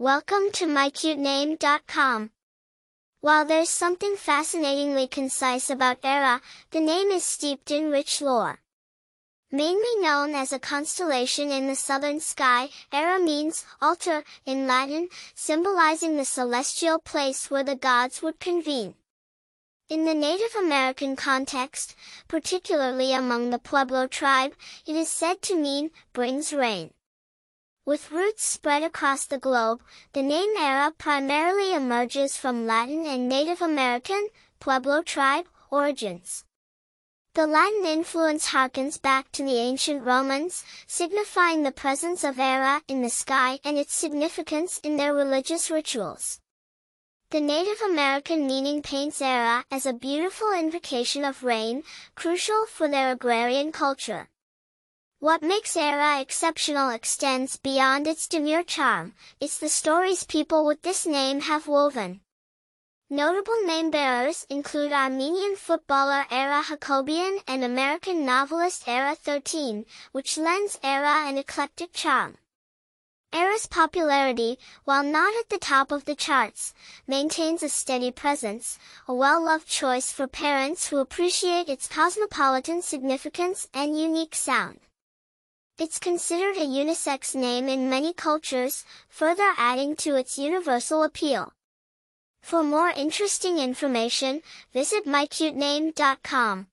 Welcome to mycutename.com. While there's something fascinatingly concise about Ara, the name is steeped in rich lore. Mainly known as a constellation in the southern sky, Ara means altar in Latin, symbolizing the celestial place where the gods would convene. In the Native American context, particularly among the Pueblo tribe, it is said to mean, brings rain. With roots spread across the globe, the name Ara primarily emerges from Latin and Native American, Pueblo tribe, origins. The Latin influence harkens back to the ancient Romans, signifying the presence of Ara in the sky and its significance in their religious rituals. The Native American meaning paints Ara as a beautiful invocation of rain, crucial for their agrarian culture. What makes Ara exceptional extends beyond its demure charm, it's the stories people with this name have woven. Notable name bearers include Armenian footballer Ara Hakobyan and American novelist Ara 13, which lends Ara an eclectic charm. Ara's popularity, while not at the top of the charts, maintains a steady presence, a well-loved choice for parents who appreciate its cosmopolitan significance and unique sound. It's considered a unisex name in many cultures, further adding to its universal appeal. For more interesting information, visit mycutename.com.